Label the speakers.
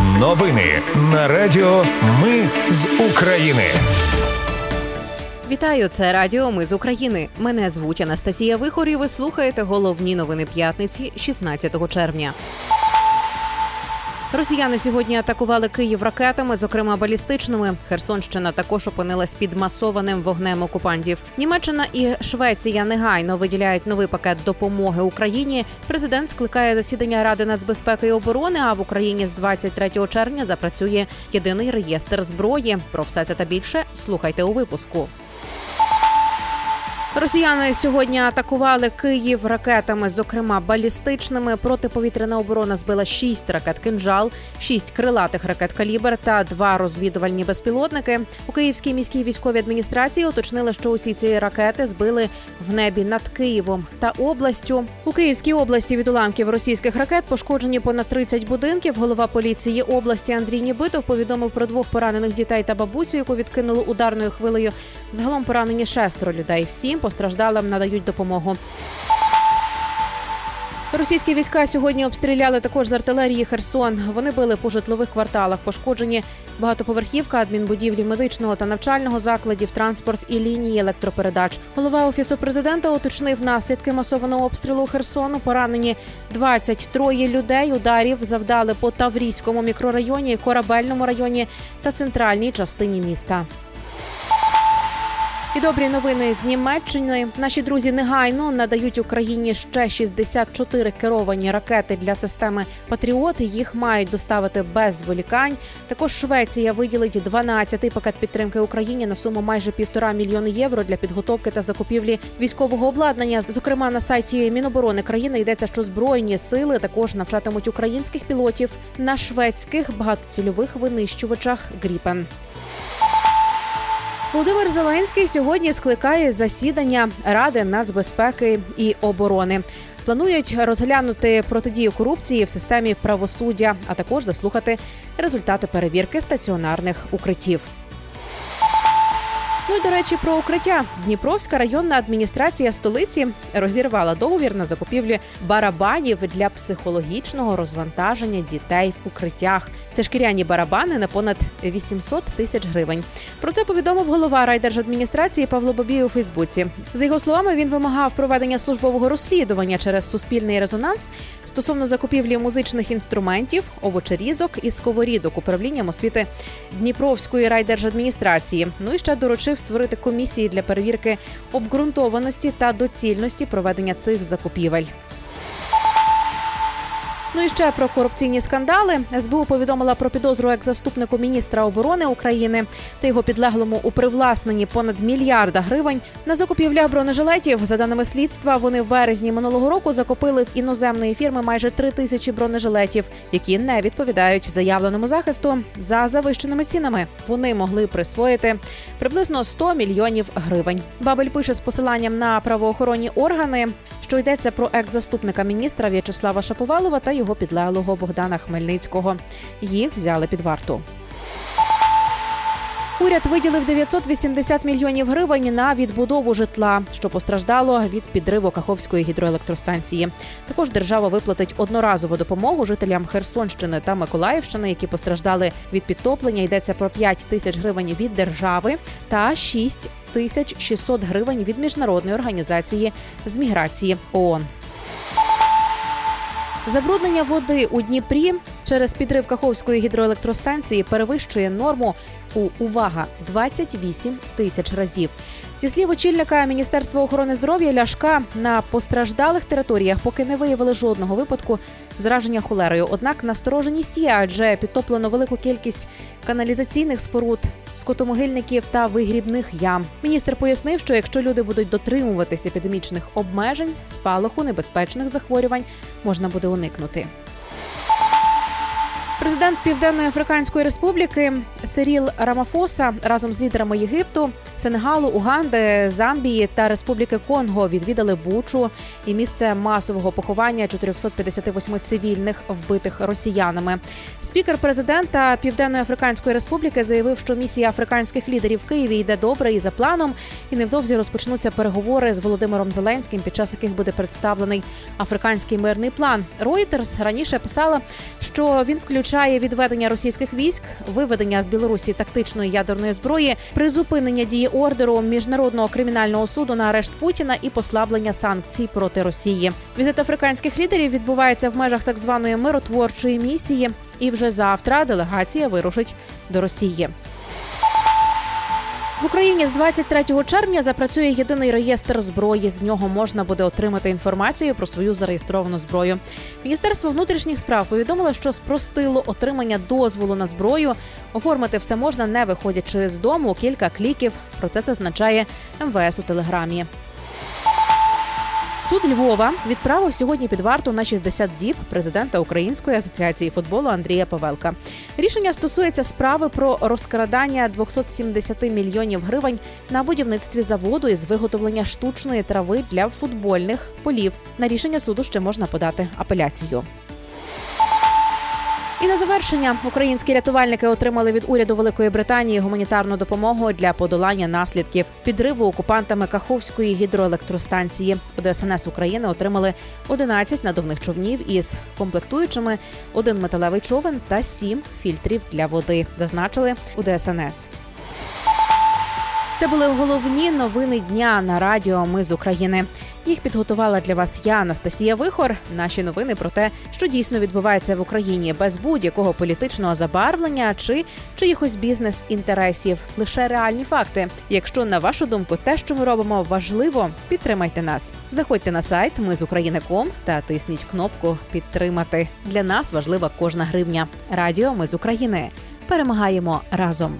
Speaker 1: Новини на Радіо Ми з України.
Speaker 2: Вітаю, це Радіо Ми з України. Мене звуть Анастасія Вихор і Ви слухаєте головні новини п'ятниці, 16 червня. Росіяни сьогодні атакували Київ ракетами, зокрема балістичними. Херсонщина також опинилась під масованим вогнем окупантів. Німеччина і Швеція негайно виділяють новий пакет допомоги Україні. Президент скликає засідання Ради нацбезпеки і оборони. А в Україні з 23 червня запрацює єдиний реєстр зброї. Про все це та більше слухайте у випуску. Росіяни сьогодні атакували Київ ракетами, зокрема балістичними. Протиповітряна оборона збила шість ракет кинжал, шість крилатих ракет калібр та два розвідувальні безпілотники. У Київській міській військовій адміністрації уточнили, що усі ці ракети збили в небі над Києвом та областю. У Київській області від уламків російських ракет пошкоджені понад 30 будинків. Голова поліції області Андрій Нібитов повідомив про двох поранених дітей та бабусю, яку відкинули ударною хвилею. Загалом поранені шестеро людей. Всім постраждалим надають допомогу. Російські війська сьогодні обстріляли також з артилерії Херсон. Вони били по житлових кварталах. Пошкоджені багатоповерхівка, адмінбудівлі медичного та навчального закладів, транспорт і лінії електропередач. Голова офісу президента уточнив наслідки масованого обстрілу Херсону. Поранені 23 людей. Ударів завдали по Таврійському мікрорайоні, корабельному районі та центральній частині міста. І добрі новини з Німеччини. Наші друзі негайно надають Україні ще 64 керовані ракети для системи Патріот. Їх мають доставити без зволікань. Також Швеція виділить 12-й пакет підтримки Україні на суму майже півтора мільйони євро для підготовки та закупівлі військового обладнання. Зокрема, на сайті Міноборони країни йдеться, що збройні сили також навчатимуть українських пілотів на шведських багатоцільових винищувачах Гріпен. Володимир Зеленський сьогодні скликає засідання Ради нацбезпеки і оборони. Планують розглянути протидію корупції в системі правосуддя, а також заслухати результати перевірки стаціонарних укриттів. Ну і до речі, про укриття Дніпровська районна адміністрація столиці розірвала договір на закупівлі барабанів для психологічного розвантаження дітей в укриттях. Це шкіряні барабани на понад 800 тисяч гривень. Про це повідомив голова райдержадміністрації Павло Бабій у Фейсбуці. За його словами, він вимагав проведення службового розслідування через суспільний резонанс стосовно закупівлі музичних інструментів, овочерізок і сковорідок управлінням освіти Дніпровської райдержадміністрації. Ну і ще доручив створити комісії для перевірки обґрунтованості та доцільності проведення цих закупівель. Ну і ще про корупційні скандали. СБУ повідомила про підозру екс-заступнику міністра оборони України та його підлеглому у привласненні понад мільярда гривень на закупівля бронежилетів. За даними слідства, вони в березні минулого року закупили в іноземної фірми майже три тисячі бронежилетів, які не відповідають заявленому захисту за завищеними цінами. Вони могли присвоїти приблизно 100 мільйонів гривень. Бабель пише з посиланням на правоохоронні органи що йдеться про екс-заступника міністра В'ячеслава Шаповалова та його підлеглого Богдана Хмельницького. Їх взяли під варту. Уряд виділив 980 мільйонів гривень на відбудову житла, що постраждало від підриву Каховської гідроелектростанції. Також держава виплатить одноразову допомогу жителям Херсонщини та Миколаївщини, які постраждали від підтоплення. Йдеться про 5 тисяч гривень від держави та 6 тисяч 600 гривень від міжнародної організації з міграції ООН. Забруднення води у Дніпрі через підрив Каховської гідроелектростанції перевищує норму у увага 28 тисяч разів. Зі слів очільника Міністерства охорони здоров'я Ляшка на постраждалих територіях поки не виявили жодного випадку зараження холерою. Однак настороженість є, адже підтоплено велику кількість каналізаційних споруд, скотомогильників та вигрібних ям. Міністр пояснив, що якщо люди будуть дотримуватись епідемічних обмежень, спалаху небезпечних захворювань можна буде уникнути. Президент Південної Африканської Республіки Сиріл Рамафоса разом з лідерами Єгипту, Сенегалу, Уганди, Замбії та Республіки Конго відвідали Бучу і місце масового поховання 458 цивільних вбитих росіянами. Спікер президента Південної Африканської Республіки заявив, що місія африканських лідерів в Києві йде добре і за планом, і невдовзі розпочнуться переговори з Володимиром Зеленським, під час яких буде представлений африканський мирний план. Reuters раніше писала, що він включив передбачає відведення російських військ, виведення з Білорусі тактичної ядерної зброї, призупинення дії ордеру міжнародного кримінального суду на арешт Путіна і послаблення санкцій проти Росії. Візит африканських лідерів відбувається в межах так званої миротворчої місії. І вже завтра делегація вирушить до Росії. В Україні з 23 червня запрацює єдиний реєстр зброї. З нього можна буде отримати інформацію про свою зареєстровану зброю. Міністерство внутрішніх справ повідомило, що спростило отримання дозволу на зброю. Оформити все можна, не виходячи з дому. Кілька кліків. Про це зазначає МВС у телеграмі. Суд Львова відправив сьогодні під варту на 60 діб президента Української асоціації футболу Андрія Павелка. Рішення стосується справи про розкрадання 270 мільйонів гривень на будівництві заводу із виготовлення штучної трави для футбольних полів. На рішення суду ще можна подати апеляцію. І на завершення українські рятувальники отримали від уряду Великої Британії гуманітарну допомогу для подолання наслідків підриву окупантами Каховської гідроелектростанції. ДСНС України отримали 11 надувних човнів із комплектуючими, один металевий човен та сім фільтрів для води. Зазначили у ДСНС. Це були головні новини дня на радіо. Ми з України. Їх підготувала для вас я, Анастасія Вихор. Наші новини про те, що дійсно відбувається в Україні без будь-якого політичного забарвлення чи чиїхось бізнес-інтересів. Лише реальні факти. Якщо на вашу думку те, що ми робимо, важливо, підтримайте нас. Заходьте на сайт Ми з України.ком та тисніть кнопку Підтримати. Для нас важлива кожна гривня. Радіо Ми з України. Перемагаємо разом.